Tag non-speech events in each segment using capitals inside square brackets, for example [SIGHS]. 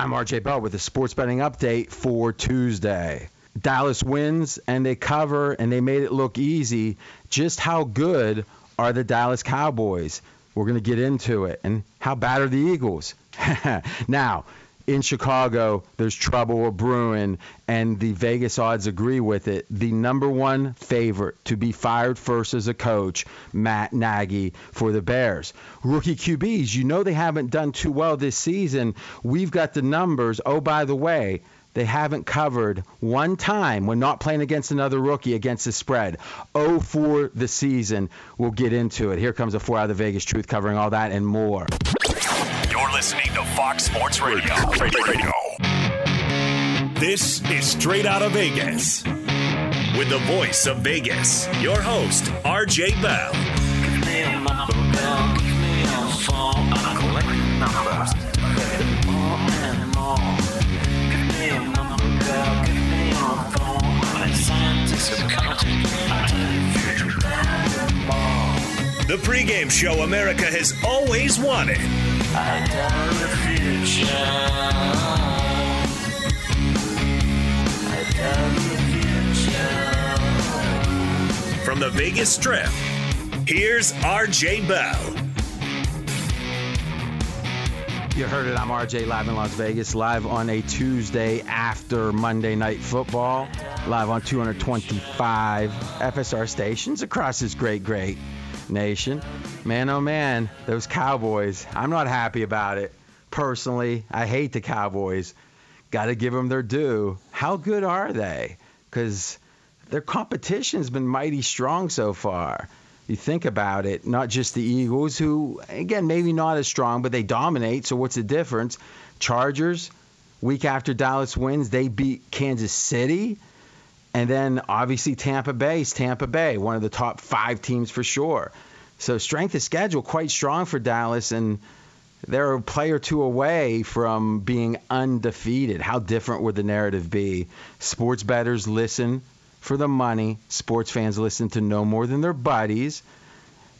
I'm RJ Bell with a sports betting update for Tuesday. Dallas wins and they cover and they made it look easy. Just how good are the Dallas Cowboys? We're going to get into it. And how bad are the Eagles? [LAUGHS] now, in Chicago, there's trouble brewing, and the Vegas odds agree with it. The number one favorite to be fired first as a coach, Matt Nagy for the Bears. Rookie QBs, you know they haven't done too well this season. We've got the numbers. Oh, by the way, they haven't covered one time when not playing against another rookie against the spread. Oh, for the season. We'll get into it. Here comes a four out of the Vegas truth covering all that and more. You're listening to Fox Sports Radio. Radio. This is Straight Out of Vegas. With the voice of Vegas, your host, RJ Bell. The pregame show America has always wanted. From the Vegas Strip, here's RJ Bell. You heard it. I'm RJ live in Las Vegas, live on a Tuesday after Monday Night Football, live on 225 FSR stations across this great, great nation. Man, oh man, those Cowboys. I'm not happy about it. Personally, I hate the Cowboys. Got to give them their due. How good are they? Because their competition's been mighty strong so far. You think about it, not just the Eagles, who, again, maybe not as strong, but they dominate. So what's the difference? Chargers, week after Dallas wins, they beat Kansas City. And then obviously Tampa Bay is Tampa Bay, one of the top five teams for sure. So strength of schedule quite strong for Dallas, and they're a play or two away from being undefeated. How different would the narrative be? Sports bettors listen for the money. Sports fans listen to no more than their buddies.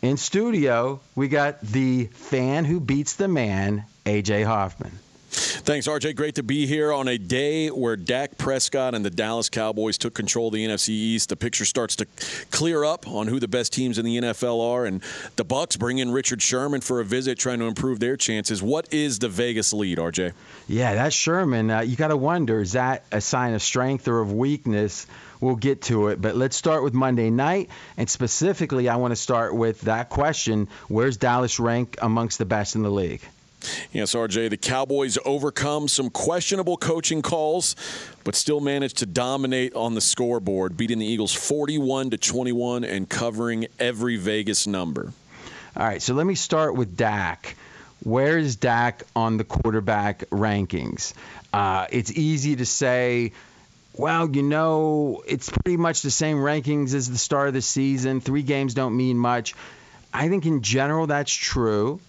In studio, we got the fan who beats the man, AJ Hoffman. Thanks, RJ. Great to be here on a day where Dak Prescott and the Dallas Cowboys took control of the NFC East. The picture starts to clear up on who the best teams in the NFL are, and the Bucks bring in Richard Sherman for a visit, trying to improve their chances. What is the Vegas lead, RJ? Yeah, that's Sherman. Uh, you got to wonder is that a sign of strength or of weakness? We'll get to it, but let's start with Monday night, and specifically, I want to start with that question: Where's Dallas rank amongst the best in the league? Yes, RJ, the Cowboys overcome some questionable coaching calls, but still managed to dominate on the scoreboard, beating the Eagles 41 to 21 and covering every Vegas number. All right, so let me start with Dak. Where is Dak on the quarterback rankings? Uh, it's easy to say, well, you know, it's pretty much the same rankings as the start of the season. Three games don't mean much. I think in general that's true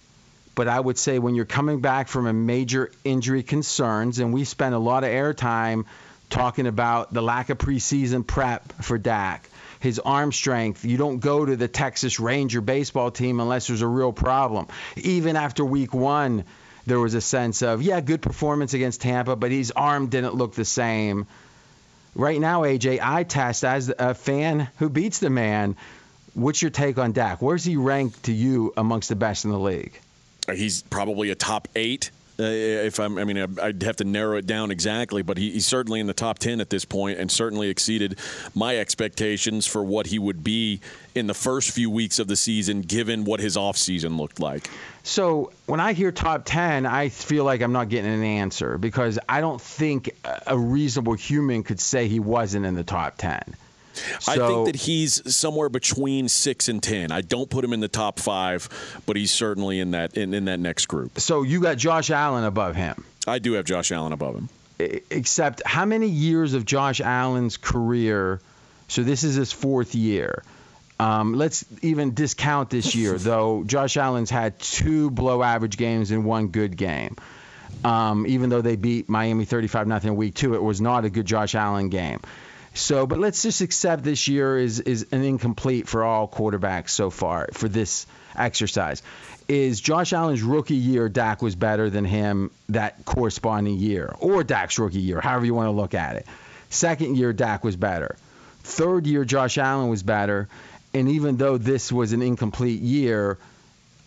but I would say when you're coming back from a major injury concerns, and we spent a lot of airtime talking about the lack of preseason prep for Dak, his arm strength. You don't go to the Texas Ranger baseball team unless there's a real problem. Even after week one, there was a sense of, yeah, good performance against Tampa, but his arm didn't look the same. Right now, AJ, I test as a fan who beats the man. What's your take on Dak? Where's he ranked to you amongst the best in the league? He's probably a top eight. Uh, if I'm, I mean, I'd have to narrow it down exactly, but he, he's certainly in the top 10 at this point and certainly exceeded my expectations for what he would be in the first few weeks of the season, given what his offseason looked like. So when I hear top 10, I feel like I'm not getting an answer because I don't think a reasonable human could say he wasn't in the top 10. So, I think that he's somewhere between six and ten. I don't put him in the top five, but he's certainly in that in, in that next group. So you got Josh Allen above him. I do have Josh Allen above him. Except how many years of Josh Allen's career? So this is his fourth year. Um, let's even discount this [LAUGHS] year, though. Josh Allen's had two below average games and one good game. Um, even though they beat Miami 35 0 in week two, it was not a good Josh Allen game. So, but let's just accept this year is is an incomplete for all quarterbacks so far for this exercise. Is Josh Allen's rookie year Dak was better than him that corresponding year, or Dak's rookie year, however you want to look at it. Second year Dak was better. Third year Josh Allen was better, and even though this was an incomplete year,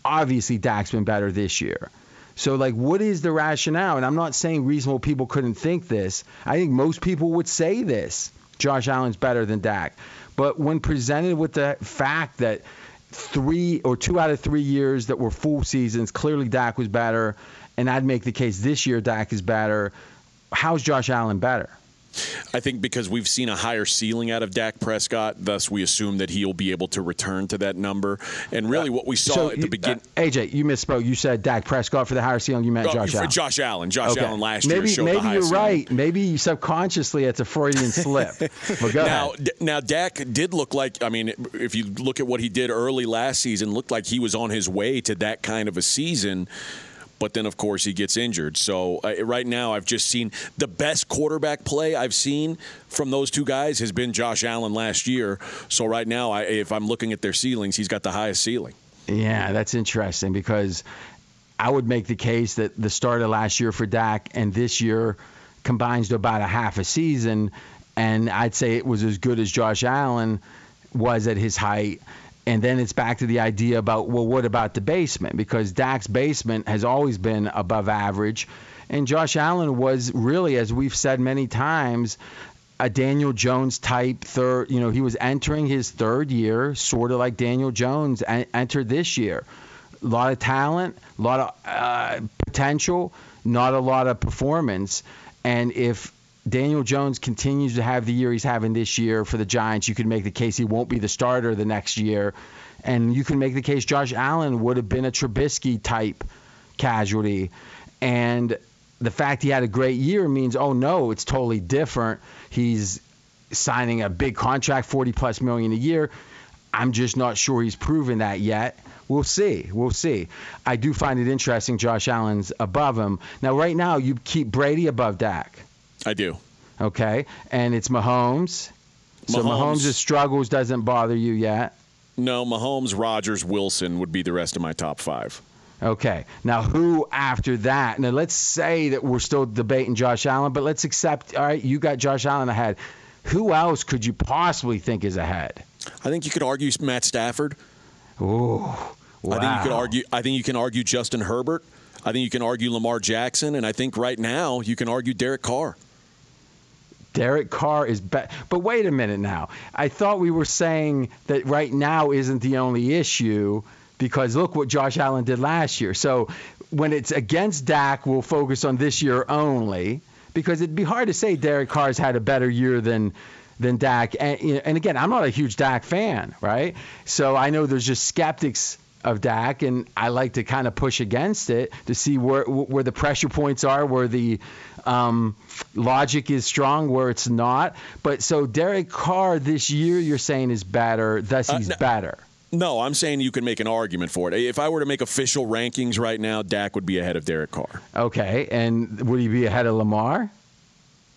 obviously Dak's been better this year. So, like, what is the rationale? And I'm not saying reasonable people couldn't think this. I think most people would say this. Josh Allen's better than Dak. But when presented with the fact that three or two out of three years that were full seasons, clearly Dak was better, and I'd make the case this year Dak is better. How's Josh Allen better? I think because we've seen a higher ceiling out of Dak Prescott, thus we assume that he'll be able to return to that number. And really, what we saw so at the beginning, uh, AJ, you misspoke. You said Dak Prescott for the higher ceiling. You meant oh, Josh Allen. Josh Allen. Josh okay. Allen last maybe, year showed maybe the you're ceiling. right. Maybe subconsciously it's a Freudian slip. [LAUGHS] Now, ahead. now Dak did look like. I mean, if you look at what he did early last season, looked like he was on his way to that kind of a season but then of course he gets injured. So uh, right now I've just seen the best quarterback play I've seen from those two guys has been Josh Allen last year. So right now I, if I'm looking at their ceilings, he's got the highest ceiling. Yeah, that's interesting because I would make the case that the start of last year for Dak and this year combines to about a half a season, and I'd say it was as good as Josh Allen was at his height. And then it's back to the idea about, well, what about the basement? Because Dak's basement has always been above average. And Josh Allen was really, as we've said many times, a Daniel Jones type third. You know, he was entering his third year, sort of like Daniel Jones entered this year. A lot of talent, a lot of uh, potential, not a lot of performance. And if Daniel Jones continues to have the year he's having this year for the Giants, you could make the case he won't be the starter the next year. And you can make the case Josh Allen would have been a Trubisky type casualty. And the fact he had a great year means, oh no, it's totally different. He's signing a big contract, 40 plus million a year. I'm just not sure he's proven that yet. We'll see. We'll see. I do find it interesting Josh Allen's above him. Now, right now, you keep Brady above Dak. I do. Okay, and it's Mahomes. So Mahomes. Mahomes' struggles doesn't bother you yet. No, Mahomes, Rodgers, Wilson would be the rest of my top five. Okay. Now, who after that? Now, let's say that we're still debating Josh Allen, but let's accept. All right, you got Josh Allen ahead. Who else could you possibly think is ahead? I think you could argue Matt Stafford. Ooh, I think you could argue. I think you can argue Justin Herbert. I think you can argue Lamar Jackson, and I think right now you can argue Derek Carr. Derek Carr is better. But wait a minute now. I thought we were saying that right now isn't the only issue because look what Josh Allen did last year. So when it's against Dak, we'll focus on this year only because it'd be hard to say Derek Carr's had a better year than than Dak. And, and again, I'm not a huge Dak fan, right? So I know there's just skeptics of Dak, and I like to kind of push against it to see where where the pressure points are, where the um, logic is strong, where it's not. But so Derek Carr this year, you're saying is better, thus Uh, he's no- better. No, I'm saying you can make an argument for it. If I were to make official rankings right now, Dak would be ahead of Derek Carr. Okay, and would he be ahead of Lamar?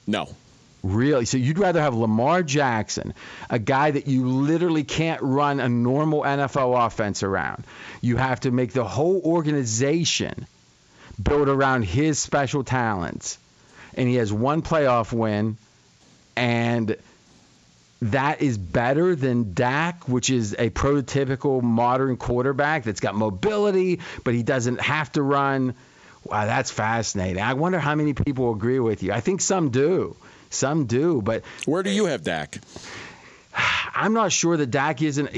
No. Really? So you'd rather have Lamar Jackson, a guy that you literally can't run a normal NFL offense around. You have to make the whole organization build around his special talents. And he has one playoff win, and that is better than Dak, which is a prototypical modern quarterback that's got mobility, but he doesn't have to run. Wow, that's fascinating. I wonder how many people agree with you. I think some do. Some do, but Where do you have Dak? [SIGHS] I'm not sure that Dak isn't.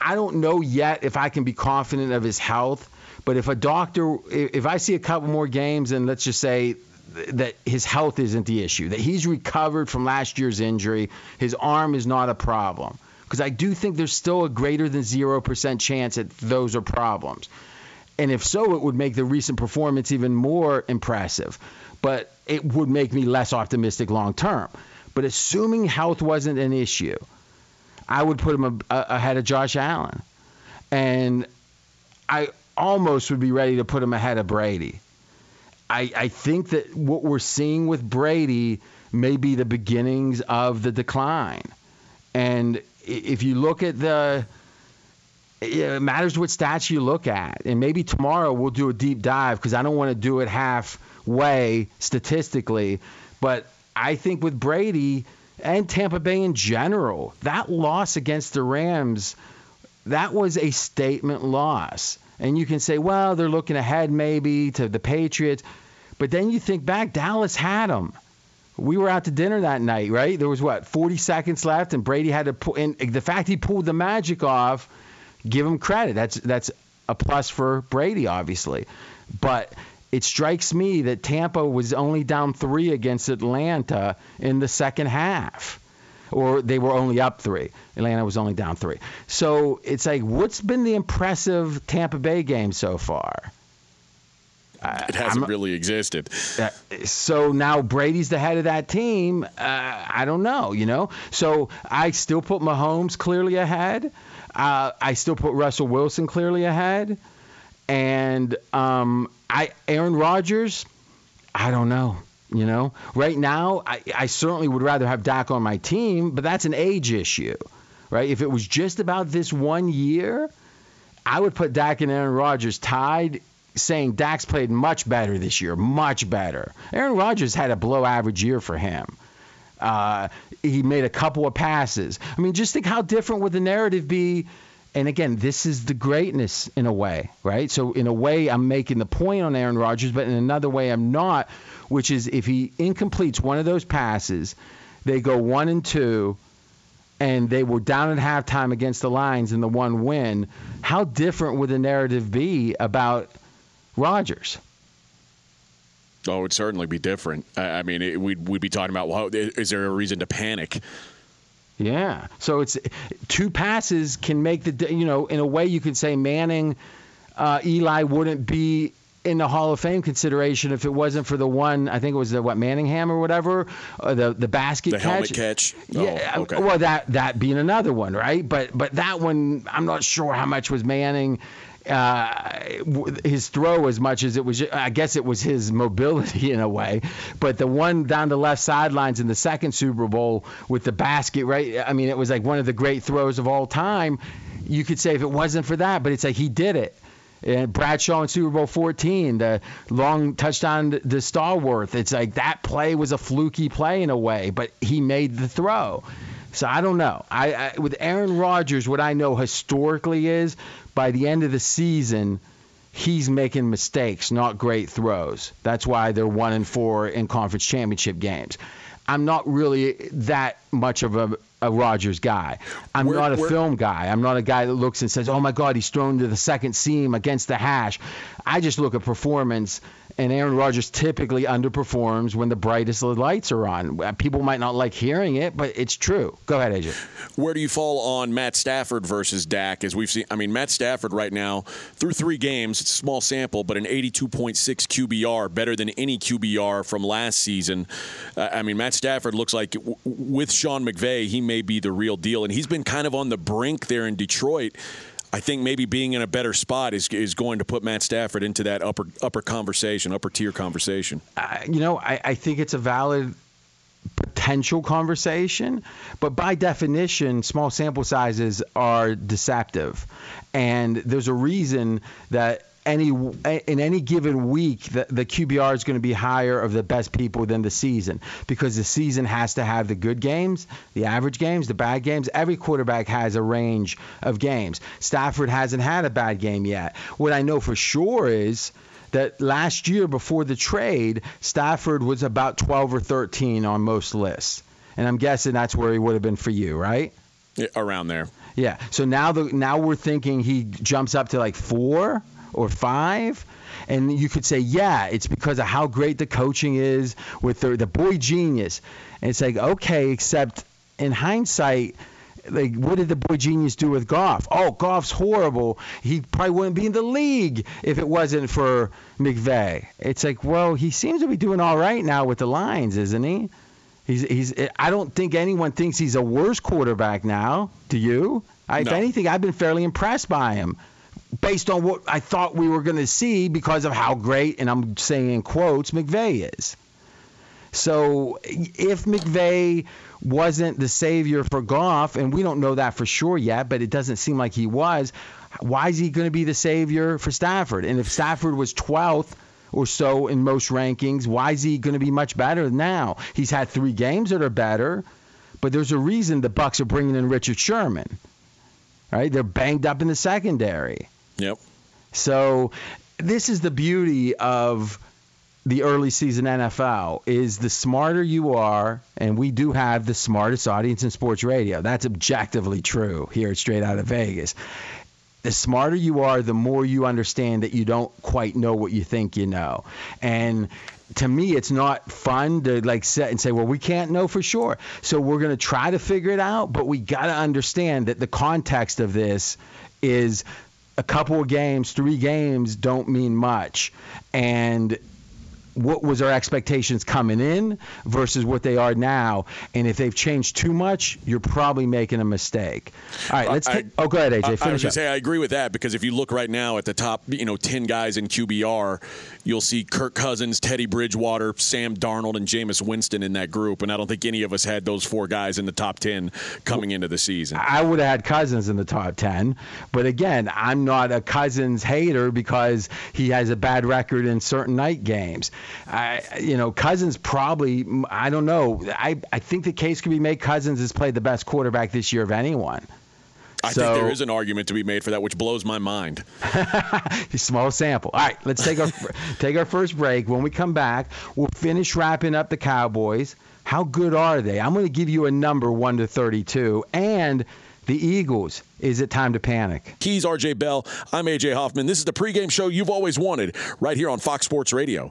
I don't know yet if I can be confident of his health. But if a doctor, if I see a couple more games, and let's just say that his health isn't the issue, that he's recovered from last year's injury, his arm is not a problem. Because I do think there's still a greater than 0% chance that those are problems. And if so, it would make the recent performance even more impressive. But it would make me less optimistic long term. But assuming health wasn't an issue, I would put him a, uh, ahead of Josh Allen. And I almost would be ready to put him ahead of Brady. I, I think that what we're seeing with Brady may be the beginnings of the decline. And if you look at the it matters what stats you look at. And maybe tomorrow we'll do a deep dive because I don't want to do it halfway statistically. But I think with Brady and Tampa Bay in general, that loss against the Rams, that was a statement loss. And you can say, well, they're looking ahead maybe to the Patriots. But then you think back, Dallas had them. We were out to dinner that night, right? There was what, 40 seconds left, and Brady had to pull. And the fact he pulled the magic off, give him credit. That's that's a plus for Brady, obviously. But it strikes me that Tampa was only down three against Atlanta in the second half. Or they were only up three. Atlanta was only down three. So it's like, what's been the impressive Tampa Bay game so far? It hasn't really existed. Uh, so now Brady's the head of that team. Uh, I don't know, you know. So I still put Mahomes clearly ahead. Uh, I still put Russell Wilson clearly ahead, and um, I Aaron Rodgers. I don't know. You know, right now I, I certainly would rather have Dak on my team, but that's an age issue, right? If it was just about this one year, I would put Dak and Aaron Rodgers tied, saying Dak's played much better this year, much better. Aaron Rodgers had a below average year for him. Uh, he made a couple of passes. I mean, just think how different would the narrative be? And again, this is the greatness in a way, right? So in a way, I'm making the point on Aaron Rodgers, but in another way, I'm not. Which is if he incompletes one of those passes, they go one and two, and they were down at halftime against the Lions in the one win. How different would the narrative be about Rodgers? Oh, it would certainly be different. I, I mean, it, we'd, we'd be talking about, well, is there a reason to panic? Yeah. So it's two passes can make the you know in a way you could say Manning, uh, Eli wouldn't be in the Hall of Fame consideration if it wasn't for the one I think it was the what Manningham or whatever uh, the the basket catch The catch. helmet catch? Oh, Yeah. okay. Well, that that being another one, right? But but that one I'm not sure how much was Manning. Uh, his throw as much as it was, I guess it was his mobility [LAUGHS] in a way. But the one down the left sidelines in the second Super Bowl with the basket, right? I mean, it was like one of the great throws of all time. You could say if it wasn't for that, but it's like he did it. And Bradshaw in Super Bowl 14, the long touchdown to Stallworth. It's like that play was a fluky play in a way, but he made the throw. So I don't know. I, I with Aaron Rodgers, what I know historically is by the end of the season, he's making mistakes, not great throws. That's why they're one and four in conference championship games. I'm not really that much of a, a Rodgers guy. I'm Where- not a where- film guy. I'm not a guy that looks and says, "Oh my God, he's thrown to the second seam against the hash." I just look at performance, and Aaron Rodgers typically underperforms when the brightest lights are on. Uh, People might not like hearing it, but it's true. Go ahead, AJ. Where do you fall on Matt Stafford versus Dak? As we've seen, I mean, Matt Stafford right now through three games, it's a small sample, but an 82.6 QBR, better than any QBR from last season. Uh, I mean, Matt Stafford looks like w- with Sean McVay, he may be the real deal, and he's been kind of on the brink there in Detroit. I think maybe being in a better spot is is going to put Matt Stafford into that upper upper conversation, upper tier conversation. Uh, you know, I, I think it's a valid potential conversation, but by definition, small sample sizes are deceptive. And there's a reason that any in any given week the, the QBR is going to be higher of the best people than the season because the season has to have the good games, the average games, the bad games. Every quarterback has a range of games. Stafford hasn't had a bad game yet. What I know for sure is that last year before the trade, Stafford was about 12 or 13 on most lists. And I'm guessing that's where he would have been for you, right? Yeah, Around there. Yeah. So now the now we're thinking he jumps up to like 4 or 5 and you could say, yeah, it's because of how great the coaching is with the, the boy genius. And it's like, okay, except in hindsight, like what did the boy genius do with Goff? Oh, Goff's horrible. He probably wouldn't be in the league if it wasn't for McVay. It's like, well, he seems to be doing all right now with the Lions, isn't he? He's he's. I don't think anyone thinks he's a worse quarterback now. Do you? I, If anything, I've been fairly impressed by him, based on what I thought we were going to see because of how great, and I'm saying in quotes, McVay is. So if McVay wasn't the savior for Goff, and we don't know that for sure yet, but it doesn't seem like he was, why is he going to be the savior for Stafford? And if Stafford was 12th or so in most rankings, why is he going to be much better now? He's had three games that are better, but there's a reason the Bucks are bringing in Richard Sherman. Right? They're banged up in the secondary. Yep. So this is the beauty of the early season NFL is the smarter you are, and we do have the smartest audience in sports radio. That's objectively true here at Straight Out of Vegas. The smarter you are, the more you understand that you don't quite know what you think you know. And to me, it's not fun to like sit and say, well, we can't know for sure. So we're going to try to figure it out, but we got to understand that the context of this is a couple of games, three games don't mean much. And what was our expectations coming in versus what they are now. And if they've changed too much, you're probably making a mistake. All right, let's I- take. Oh, go ahead, AJ. I- I, Finish was up. gonna say I agree with that because if you look right now at the top, you know, ten guys in QBR, you'll see Kirk Cousins, Teddy Bridgewater, Sam Darnold, and Jameis Winston in that group, and I don't think any of us had those four guys in the top ten coming into the season. I would have had Cousins in the top 10. But again, I'm not a Cousins hater because he has a bad record in certain night games. I, you know, Cousins probably, I don't know. I, I think the case could be made Cousins has played the best quarterback this year of anyone. I so- think there is an argument to be made for that, which blows my mind. [LAUGHS] Small sample. All right, let's take our [LAUGHS] take our first break. When we come back, we'll finish wrapping up the Cowboys. How good are they? I'm going to give you a number 1 to 32 and the Eagles. Is it time to panic? Keys, RJ Bell. I'm AJ Hoffman. This is the pregame show you've always wanted, right here on Fox Sports Radio.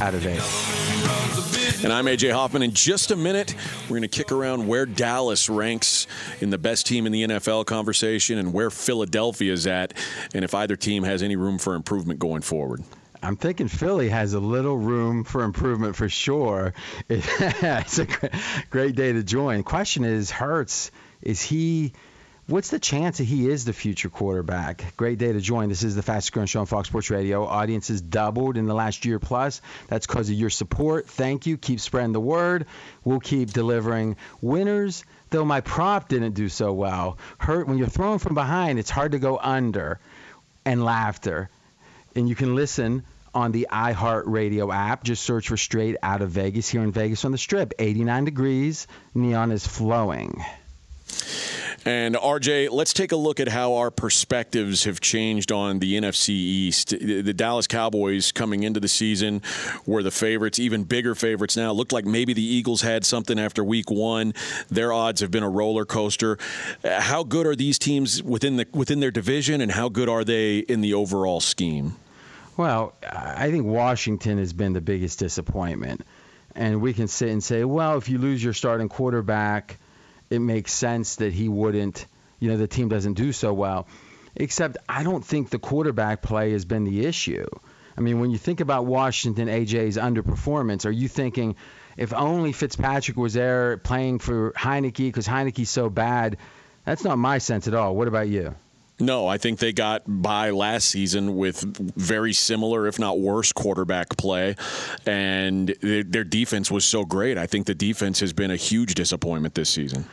Out of Vegas. And I'm AJ Hoffman. In just a minute, we're going to kick around where Dallas ranks in the best team in the NFL conversation and where Philadelphia is at, and if either team has any room for improvement going forward. I'm thinking Philly has a little room for improvement for sure. [LAUGHS] it's a great day to join. Question is, Hurts, is he What's the chance that he is the future quarterback? Great day to join. This is the fastest growing show on Fox Sports Radio. Audience has doubled in the last year plus. That's because of your support. Thank you. Keep spreading the word. We'll keep delivering winners. Though my prop didn't do so well. Hurt when you're thrown from behind, it's hard to go under and laughter. And you can listen on the iHeartRadio app. Just search for Straight Out of Vegas here in Vegas on the Strip. 89 degrees. Neon is flowing. And RJ, let's take a look at how our perspectives have changed on the NFC East. The Dallas Cowboys coming into the season were the favorites, even bigger favorites now. It looked like maybe the Eagles had something after week one. Their odds have been a roller coaster. How good are these teams within the within their division, and how good are they in the overall scheme? Well, I think Washington has been the biggest disappointment. And we can sit and say, well, if you lose your starting quarterback, it makes sense that he wouldn't, you know, the team doesn't do so well. Except I don't think the quarterback play has been the issue. I mean, when you think about Washington AJ's underperformance, are you thinking if only Fitzpatrick was there playing for Heinicke because Heinicke's so bad? That's not my sense at all. What about you? No, I think they got by last season with very similar, if not worse, quarterback play, and their defense was so great. I think the defense has been a huge disappointment this season.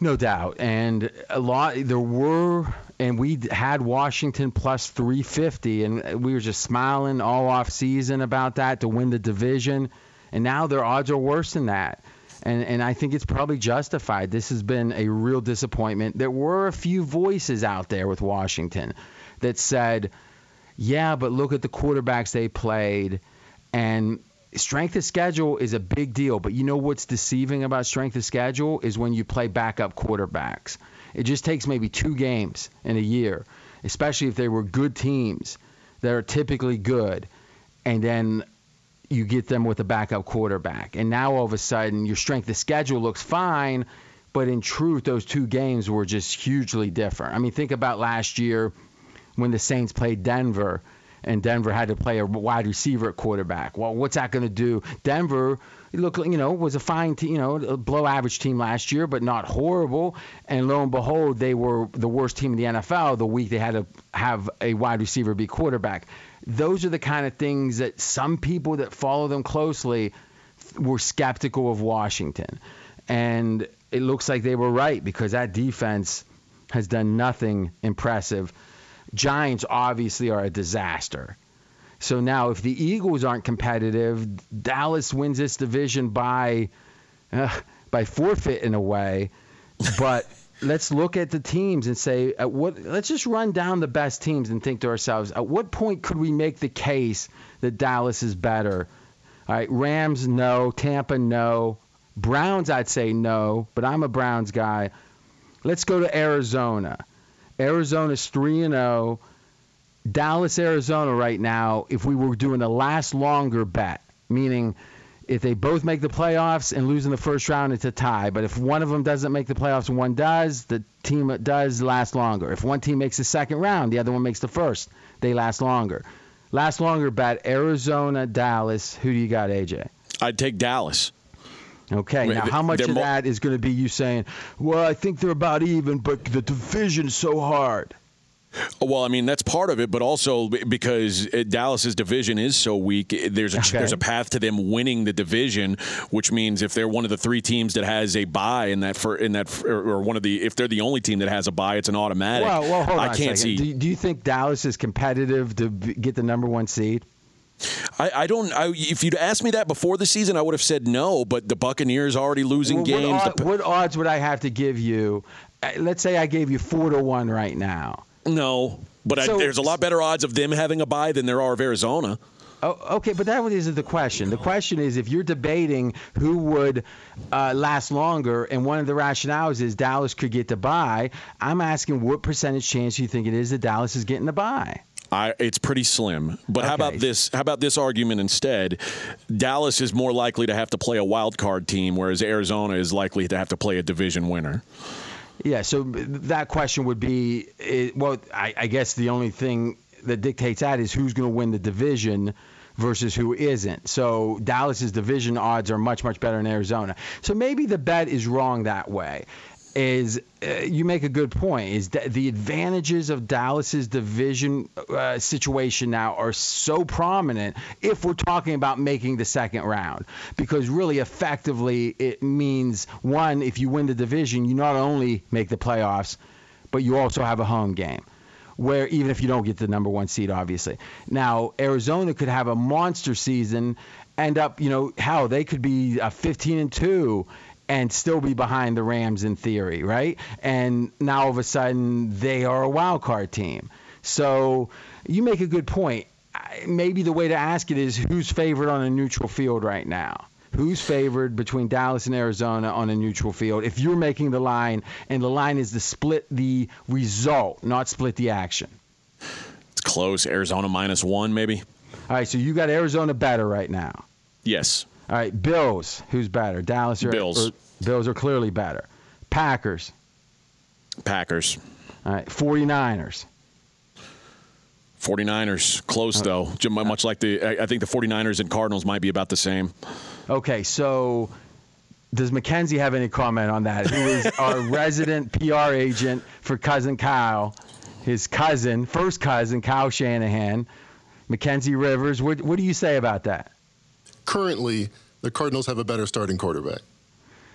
No doubt. And a lot, there were, and we had Washington plus 350, and we were just smiling all off season about that to win the division. And now their odds are worse than that. And, and I think it's probably justified. This has been a real disappointment. There were a few voices out there with Washington that said, yeah, but look at the quarterbacks they played. And strength of schedule is a big deal, but you know what's deceiving about strength of schedule is when you play backup quarterbacks. It just takes maybe two games in a year, especially if they were good teams that are typically good, and then you get them with a backup quarterback. And now all of a sudden your strength of schedule looks fine, but in truth those two games were just hugely different. I mean, think about last year when the Saints played Denver and Denver had to play a wide receiver at quarterback. Well, what's that going to do? Denver, look, you know, was a fine team, you know, a below average team last year, but not horrible. And lo and behold, they were the worst team in the NFL the week they had to have a wide receiver be quarterback. Those are the kind of things that some people that follow them closely were skeptical of Washington. And it looks like they were right because that defense has done nothing impressive Giants obviously are a disaster. So now, if the Eagles aren't competitive, Dallas wins this division by uh, by forfeit in a way. But [LAUGHS] let's look at the teams and say, at what? Let's just run down the best teams and think to ourselves, at what point could we make the case that Dallas is better? All right, Rams no, Tampa no, Browns I'd say no, but I'm a Browns guy. Let's go to Arizona. Arizona's 3 and 0. Dallas, Arizona right now, if we were doing a last longer bet, meaning if they both make the playoffs and lose in the first round, it's a tie. But if one of them doesn't make the playoffs and one does, the team that does last longer. If one team makes the second round, the other one makes the first, they last longer. Last longer bet, Arizona, Dallas. Who do you got, AJ? I'd take Dallas. Okay, now how much of mo- that is going to be you saying, well, I think they're about even, but the division's so hard? Well, I mean that's part of it, but also because uh, Dallas's division is so weak, eh, there's a okay. there's a path to them winning the division, which means if they're one of the three teams that has a buy in that for in that or one of the if they're the only team that has a buy, it's an automatic. Well, well hold on I can't see. Do, do you think Dallas is competitive to get the number one seed? I, I don't. I, if you'd asked me that before the season, I would have said no. But the Buccaneers already losing well, games. What, what, odds would I have to give you? Uh, let's say I gave you four to one right now. No, but so, I, there's a lot better odds of them having a bye than there are of Arizona. Oh, okay, but that isn't the question. The question is if you're debating who would uh, last longer, and one of the rationales is Dallas could get the buy. I'm asking what percentage chance do you think it is that Dallas is getting the bye? I, it's pretty slim. But okay. how about this? How about this argument instead? Dallas is more likely to have to play a wild card team, whereas Arizona is likely to have to play a division winner. Yeah. So that question would be, eh, well, I, I guess the only thing that dictates that is who's going to win the division versus who isn't. So Dallas's division odds are much much better in Arizona. So maybe the bet is wrong that way is uh, you make a good point is that the advantages of Dallas's division uh, situation now are so prominent if we're talking about making the second round. Because really effectively it means one if you win the division you not only make the playoffs but you also have a home game where even if you don't get the number 1 seed obviously. Now Arizona could have a monster season end up you know how they could be a 15 and 2 and still be behind the Rams in theory, right? And now all of a sudden they are a wild card team. So you make a good point. Maybe the way to ask it is who's favored on a neutral field right now? Who's favored between Dallas and Arizona on a neutral field? If you're making the line, and the line is to split the result, not split the action. It's close. Arizona minus one, maybe. All right, so you got Arizona better right now. Yes. All right, Bills. Who's better? Dallas or Bills? Or, Bills are clearly better. Packers. Packers. All right, 49ers. 49ers close uh, though much like the i think the 49ers and cardinals might be about the same okay so does Mackenzie have any comment on that who is [LAUGHS] our resident pr agent for cousin kyle his cousin, first cousin, Kyle Shanahan, Mackenzie Rivers. What, what do you say about that? Currently, the Cardinals have a better starting quarterback,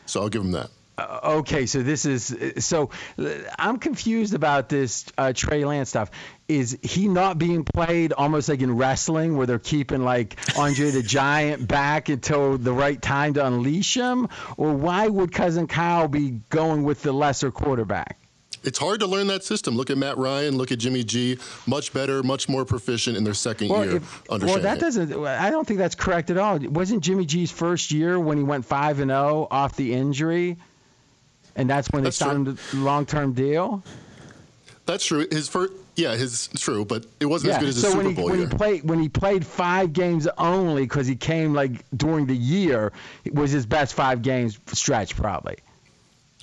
so I'll give them that. Uh, okay, so this is so I'm confused about this uh, Trey Lance stuff. Is he not being played almost like in wrestling, where they're keeping like Andre the Giant back until the right time to unleash him, or why would Cousin Kyle be going with the lesser quarterback? It's hard to learn that system. Look at Matt Ryan. Look at Jimmy G. Much better, much more proficient in their second well, year if, under Well, Shanahan. that doesn't. I don't think that's correct at all. Wasn't Jimmy G's first year when he went five and zero off the injury, and that's when That's they signed a long-term deal? That's true. His first, yeah, his true, but it wasn't as good as his so Super when he Bowl when year. he played when he played five games only because he came like during the year it was his best five games stretch probably.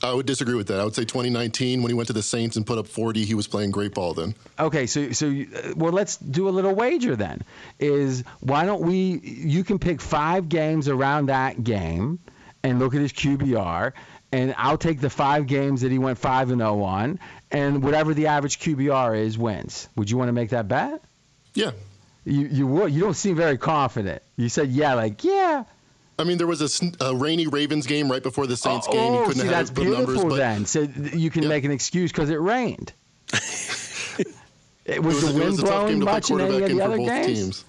I would disagree with that. I would say 2019 when he went to the Saints and put up 40, he was playing great ball then. Okay, so so you- well, let's do a little wager then. Is why don't we? You can pick five games around that game, and look at his QBR, and I'll take the five games that he went five and zero on, and whatever the average QBR is wins. Would you want to make that bet? Yeah. You you would. You don't seem very confident. You said yeah, like yeah. I mean, there was a, a rainy Ravens game right before the Saints game. He Oh, couldn't see, have that's good numbers, beautiful but then. So you can make an excuse because it rained. [LAUGHS] it was, was a- the it wind was a tough blowing game to play much in any quarterback of in the for other both games? teams.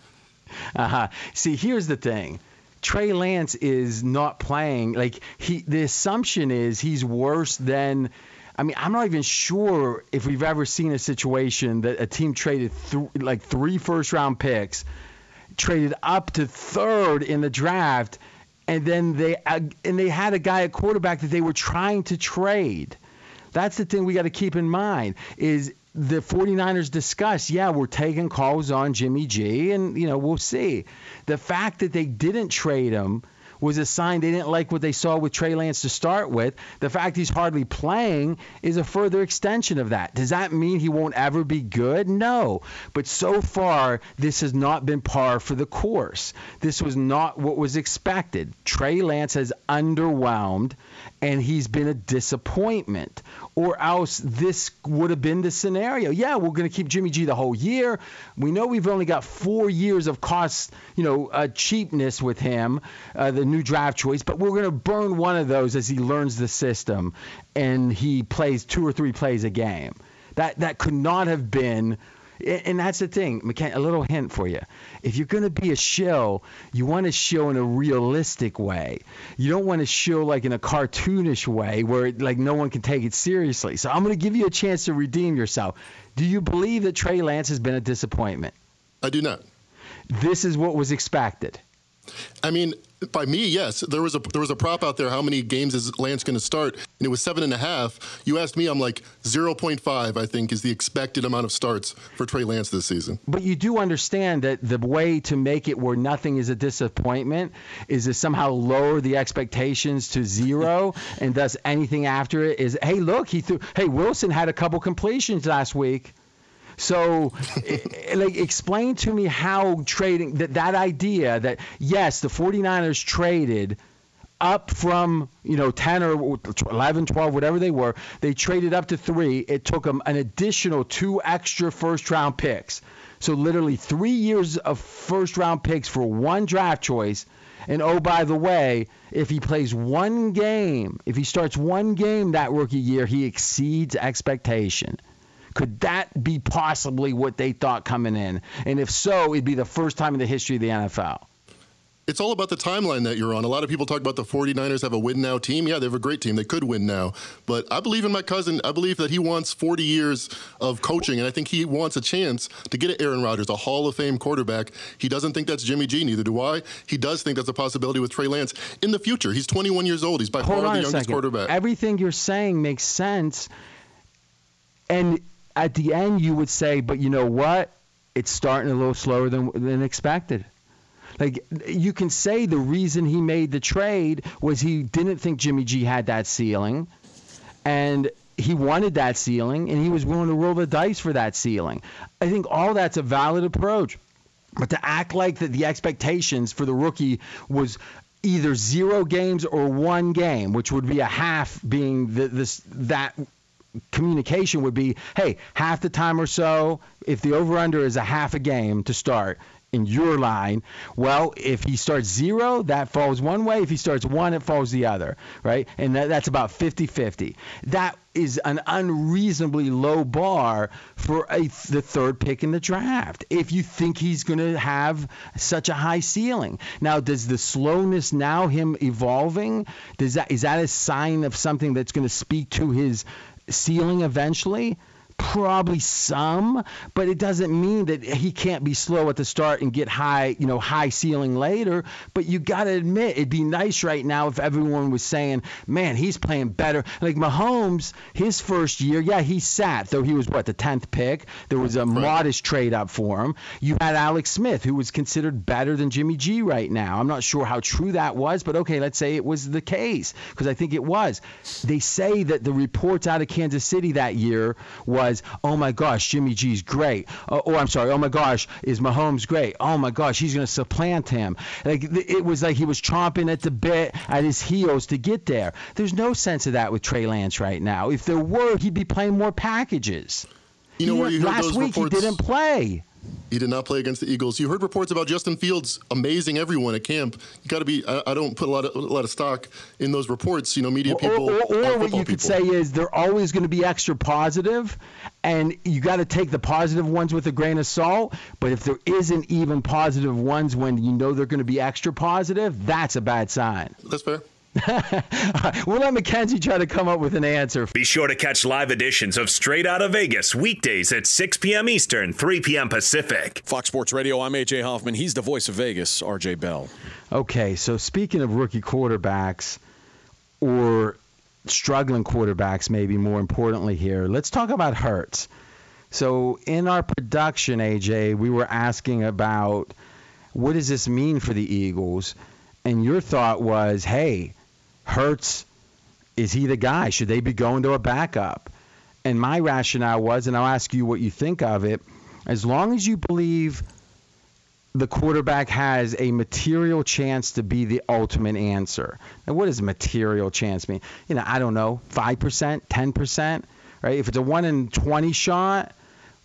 Uh-huh. See, here's the thing. Trey Lance is not playing like he. The assumption is he's worse than. I mean, I'm not even sure if we've ever seen a situation that a team traded th- like three first round picks, traded up to third in the draft, and then they and they had a guy at quarterback that they were trying to trade. That's the thing we got to keep in mind is the 49ers discussed, yeah, we're taking calls on Jimmy G and you know, we'll see. The fact that they didn't trade him was a sign they didn't like what they saw with Trey Lance to start with. The fact he's hardly playing is a further extension of that. Does that mean he won't ever be good? No. But so far, this has not been par for the course. This was not what was expected. Trey Lance has underwhelmed and he's been a disappointment. Or else this would have been the scenario. Yeah, we're going to keep Jimmy G the whole year. We know we've only got four years of cost, you know, uh, cheapness with him, uh, the new draft choice, but we're going to burn one of those as he learns the system and he plays two or three plays a game. That that could not have been. And that's the thing, McKen- a little hint for you. If you're going to be a show, you want to show in a realistic way. You don't want to show like in a cartoonish way where like no one can take it seriously. So I'm going to give you a chance to redeem yourself. Do you believe that Trey Lance has been a disappointment? I do not. This is what was expected. I mean, by me, yes. There was a there was a prop out there. How many games is Lance going to start? And it was seven and a half. You asked me, I'm like zero point five. I think is the expected amount of starts for Trey Lance this season. But you do understand that the way to make it where nothing is a disappointment is to somehow lower the expectations to zero, and thus anything after it is, hey, look, he threw. Hey, Wilson had a couple completions last week. So, [LAUGHS] eh, like, explain to me how trading that that idea that yes, the 49ers traded up from you know 10 or 11 12 whatever they were they traded up to three. It took them an additional two extra first round picks. So literally three years of first round picks for one draft choice. And oh by the way if he plays one game if he starts one game that rookie year he exceeds expectation could that be possibly what they thought coming in and if so it'd be the first time in the history of the nfl It's all about the timeline that you're on. A lot of people talk about the 49ers have a win now team. Yeah, they have a great team. They could win now. But I believe in my cousin. I believe that he wants 40 years of coaching, and I think he wants a chance to get at Aaron Rodgers, a Hall of Fame quarterback. He doesn't think that's Jimmy G, neither do I. He does think that's a possibility with Trey Lance in the future. He's 21 years old. He's by Hold far the youngest second. quarterback. Everything you're saying makes sense. And at the end, you would say, but you know what? It's starting a little slower than, than expected. Like, you can say the reason he made the trade was he didn't think Jimmy G had that ceiling. And he wanted that ceiling, and he was willing to roll the dice for that ceiling. I think all that's a valid approach. But to act like that the expectations for the rookie was either zero games or one game, which would be a half being the, this that communication would be, hey, half the time or so, if the over under is a half a game to start, in your line. Well, if he starts zero, that falls one way. If he starts one, it falls the other, right? And that, that's about 50 50. That is an unreasonably low bar for a, the third pick in the draft if you think he's going to have such a high ceiling. Now, does the slowness now him evolving, does that is that a sign of something that's going to speak to his ceiling eventually? Probably some, but it doesn't mean that he can't be slow at the start and get high, you know, high ceiling later. But you got to admit, it'd be nice right now if everyone was saying, "Man, he's playing better." Like Mahomes, his first year, yeah, he sat though he was what the tenth pick. There was a modest trade up for him. You had Alex Smith, who was considered better than Jimmy G right now. I'm not sure how true that was, but okay, let's say it was the case because I think it was. They say that the reports out of Kansas City that year was, oh my gosh, Jimmy G's great. Oh, oh I'm sorry, oh my gosh, is Mahomes great? Oh my gosh, he's going to supplant him. Like it was like he was chomping at the bit at his heels to get there. There's no sense of that with Trey Lance right now. If there were, he'd be playing more packages. You know He- where you heard last those week reports? he didn't play. He did not play against the Eagles. You heard reports about Justin Fields amazing everyone at camp. You got to be. I, I don't put a lot of a lot of stock in those reports. You know, media Or, people. or, or are what you could people. say is they're always going to be extra positive, and you got to take the positive ones with a grain of salt. But if there isn't even positive ones when you know they're going to be extra positive, that's a bad sign. That's fair. [LAUGHS] we'll let Mackenzie try to come up with an answer. Be sure to catch live editions of Straight Out of Vegas weekdays at 6 p.m. Eastern, 3 p.m. Pacific. Fox Sports Radio, I'm AJ Hoffman. He's the voice of Vegas, RJ Bell. Okay, so speaking of rookie quarterbacks or struggling quarterbacks, maybe more importantly here, let's talk about Hurts. So in our production, AJ, we were asking about what does this mean for the Eagles, and your thought was, hey, Hurts, is he the guy? Should they be going to a backup? And my rationale was, and I'll ask you what you think of it, as long as you believe the quarterback has a material chance to be the ultimate answer. Now, what does material chance mean? You know, I don't know, 5%, 10%, right? If it's a 1 in 20 shot,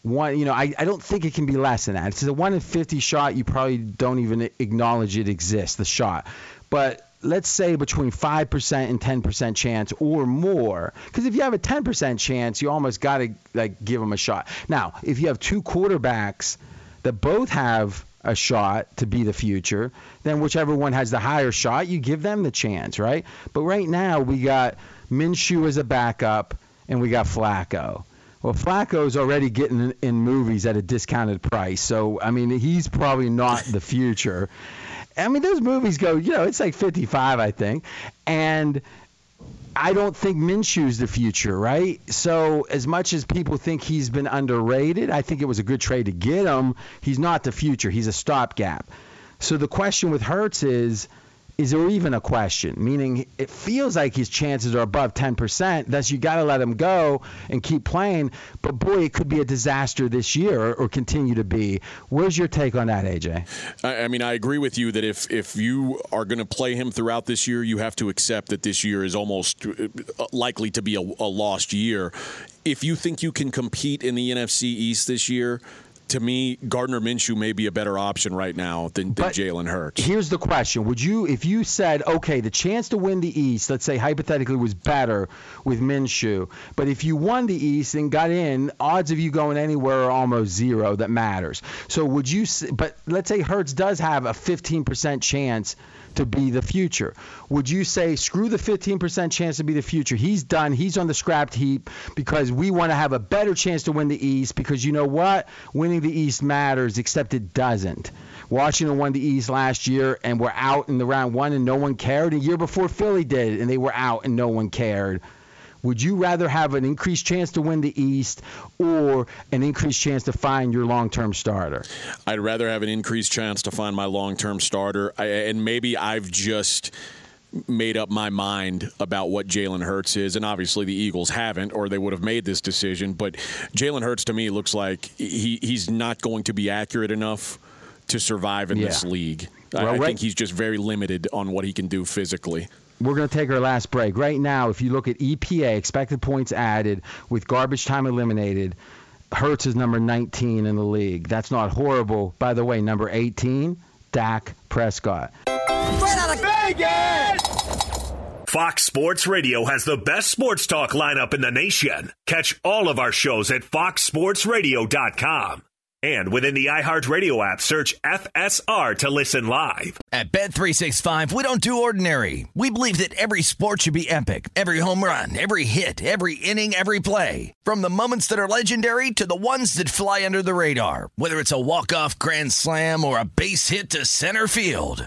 one, you know, I, I don't think it can be less than that. If it's a 1 in 50 shot, you probably don't even acknowledge it exists, the shot. But let's say between 5% and 10% chance or more. Because if you have a 10% chance, you almost got to like give them a shot. Now, if you have two quarterbacks that both have a shot to be the future, then whichever one has the higher shot, you give them the chance, right? But right now we got Minshew as a backup and we got Flacco. Well, Flacco's already getting in, in movies at a discounted price, so I mean he's probably not the future. I mean those movies go, you know, it's like 55, I think, and I don't think Minshew's the future, right? So as much as people think he's been underrated, I think it was a good trade to get him. He's not the future. He's a stopgap. So the question with Hurts is, is there even a question? Meaning it feels like his chances are above 10%. Thus you got to let him go and keep playing. But boy, it could be a disaster this year or, or continue to be. Where's your take on that, AJ? I, I mean, I agree with you that if if you are going to play him throughout this year, you have to accept that this year is almost uh, likely to be a, a lost year. If you think you can compete in the NFC East this year, to me, Gardner Minshew may be a better option right now than, than Jalen Hurts. Here's the question: Would you, if you said, okay, the chance to win the East, let's say hypothetically, was better with Minshew, but if you won the East and got in, odds of you going anywhere are almost zero. That matters. So would you? But let's say Hurts does have a 15% chance to be the future. Would you say screw the 15% chance to be the future? He's done. He's on the scrapped heap because we want to have a better chance to win the East because you know what? Winning the East matters, except it doesn't. Washington won the East last year and were out in the round one and no one cared. A year before Philly did and they were out and no one cared. Would you rather have an increased chance to win the East or an increased chance to find your long-term starter? I'd rather have an increased chance to find my long term starter. I, and maybe I've just made up my mind about what Jalen Hurts is. And obviously the Eagles haven't, or they would have made this decision. But Jalen Hurts to me looks like he, he's not going to be accurate enough to survive in this Yeah. league. I, Well, I right- think he's just very limited on what he can do physically. We're going to take our last break. Right now, if you look at EPA, expected points added, with garbage time eliminated, Hurts is number 19 in the league. That's not horrible. By the way, number 18, Dak Prescott. Straight out of Vegas! Fox Sports Radio has the best sports talk lineup in the nation. Catch all of our shows at foxsportsradio.com. And within the iHeartRadio app, search FSR to listen live. At Bet365, we don't do ordinary. We believe that every sport should be epic. Every home run, every hit, every inning, every play. From the moments that are legendary to the ones that fly under the radar. Whether it's a walk-off grand slam or a base hit to center field.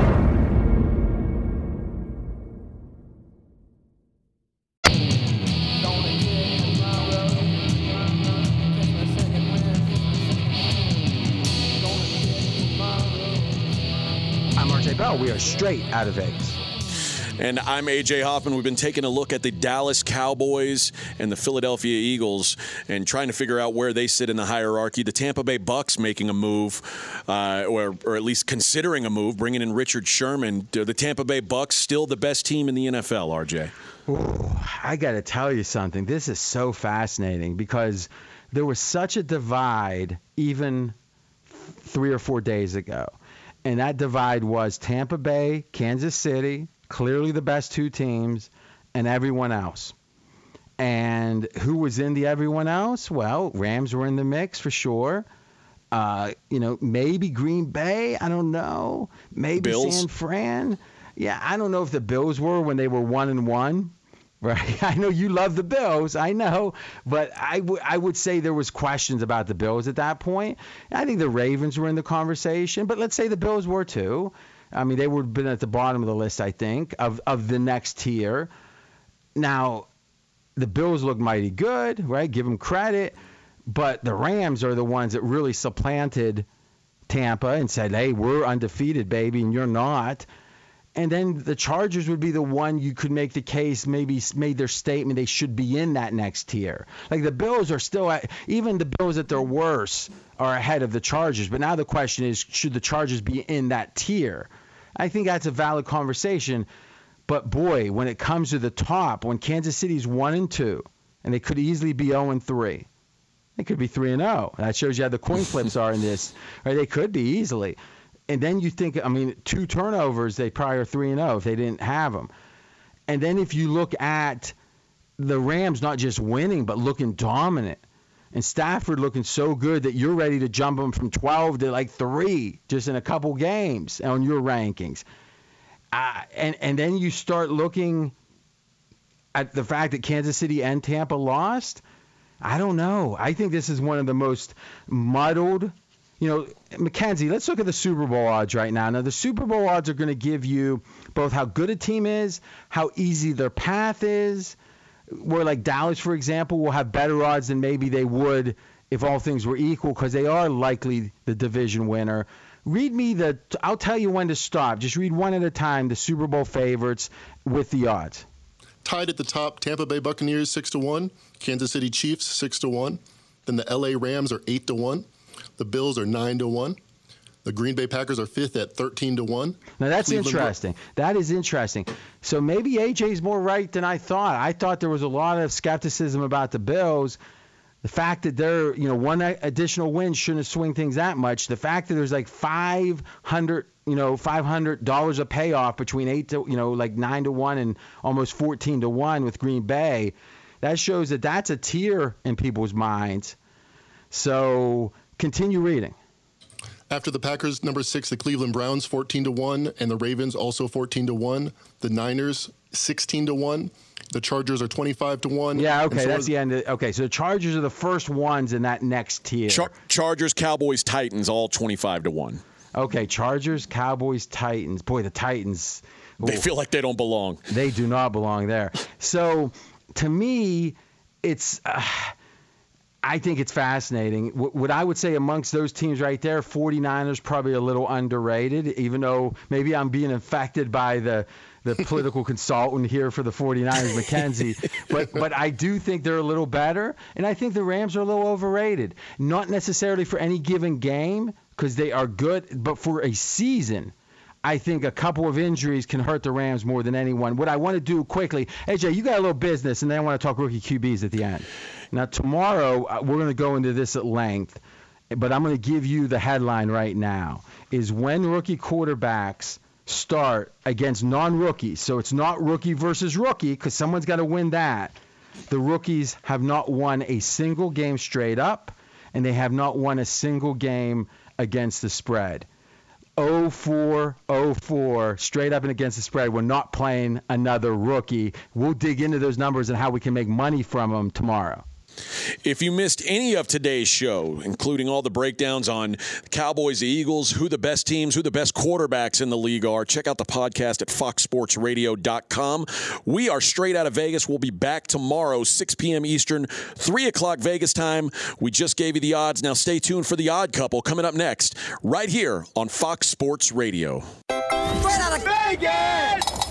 Straight out of Vegas. And I'm AJ Hoffman. We've been taking a look at the Dallas Cowboys and the Philadelphia Eagles and trying to figure out where they sit in the hierarchy. The Tampa Bay Bucks making a move, uh, or, or at least considering a move, bringing in Richard Sherman. The Tampa Bay Bucks still the best team in the NFL, RJ? Ooh, I got to tell you something. This is so fascinating because there was such a divide even three or four days ago. And that divide was Tampa Bay, Kansas City, clearly the best two teams, and everyone else. And who was in the everyone else? Well, Rams were in the mix for sure. Uh, you know, maybe Green Bay. I don't know. Maybe Bills. San Fran. Yeah, I don't know if the Bills were when they were one and one. Right. [LAUGHS] I know you love the Bills. I know, but I, w- I would say there was questions about the Bills at that point. I think the Ravens were in the conversation, but let's say the Bills were too. I mean, they would have been at the bottom of the list, I think, of of the next tier. Now, the Bills look mighty good, right? Give them credit, but the Rams are the ones that really supplanted Tampa and said, "Hey, we're undefeated, baby, and you're not." And then the Chargers would be the one you could make the case maybe made their statement they should be in that next tier. Like the Bills are still at, even the Bills at their worst are ahead of the Chargers. But now the question is should the Chargers be in that tier? I think that's a valid conversation. But boy, when it comes to the top, when Kansas City's 1 and 2 and they could easily be 0 and 3. They could be 3 and 0. That shows you how the coin flips [LAUGHS] are in this. Right? They could be easily and then you think, I mean, two turnovers, they probably are three and zero if they didn't have them. And then if you look at the Rams, not just winning but looking dominant, and Stafford looking so good that you're ready to jump them from 12 to like three just in a couple games on your rankings. Uh, and and then you start looking at the fact that Kansas City and Tampa lost. I don't know. I think this is one of the most muddled you know, Mackenzie, let's look at the Super Bowl odds right now. Now, the Super Bowl odds are going to give you both how good a team is, how easy their path is. Where, like Dallas, for example, will have better odds than maybe they would if all things were equal because they are likely the division winner. Read me the, I'll tell you when to stop. Just read one at a time the Super Bowl favorites with the odds. Tied at the top, Tampa Bay Buccaneers six to one, Kansas City Chiefs six to one. Then the LA Rams are eight to one. The Bills are nine to one. The Green Bay Packers are fifth at thirteen to one. Now that's Cleveland- interesting. That is interesting. So maybe AJ's more right than I thought. I thought there was a lot of skepticism about the Bills. The fact that they're, you know, one additional win shouldn't swing things that much. The fact that there's like 500, you know, 500 dollars a payoff between eight to, you know, like nine to one and almost 14 to one with Green Bay, that shows that that's a tier in people's minds. So continue reading. After the Packers, number six, the Cleveland Browns, 14 to 1, and the Ravens also 14 to 1. The Niners, 16 to 1. The Chargers are 25 to 1. Yeah, okay, so that's the end. Of, okay, so the Chargers are the first ones in that next tier. Char- Chargers, Cowboys, Titans, all 25 to 1. Okay, Chargers, Cowboys, Titans. Boy, the Titans. They feel like they don't belong. They do not belong there. So, to me, it's. Uh, I think it's fascinating. What, I would say amongst those teams right there, 49ers probably a little underrated, even though maybe I'm being infected by the the [LAUGHS] political consultant here for the 49ers, Mackenzie. But but I do think they're a little better, and I think the Rams are a little overrated. Not necessarily for any given game because they are good, but for a season. I think a couple of injuries can hurt the Rams more than anyone. What I want to do quickly, AJ, you got a little business, and then I want to talk rookie QBs at the end. Now, tomorrow, uh, we're going to go into this at length, but I'm going to give you the headline right now is when rookie quarterbacks start against non-rookies. So it's not rookie versus rookie because someone's got to win that. The rookies have not won a single game straight up, and they have not won a single game against the spread. 04 04 straight up and against the spread. We're not playing another rookie. We'll dig into those numbers and how we can make money from them tomorrow. If you missed any of today's show, including all the breakdowns on Cowboys, Eagles, who the best teams, who the best quarterbacks in the league are, check out the podcast at foxsportsradio.com. We are straight out of Vegas. We'll be back tomorrow, 6 p.m. Eastern, 3 o'clock Vegas time. We just gave you the odds. Now stay tuned for the odd couple coming up next, right here on Fox Sports Radio. Straight out of Vegas!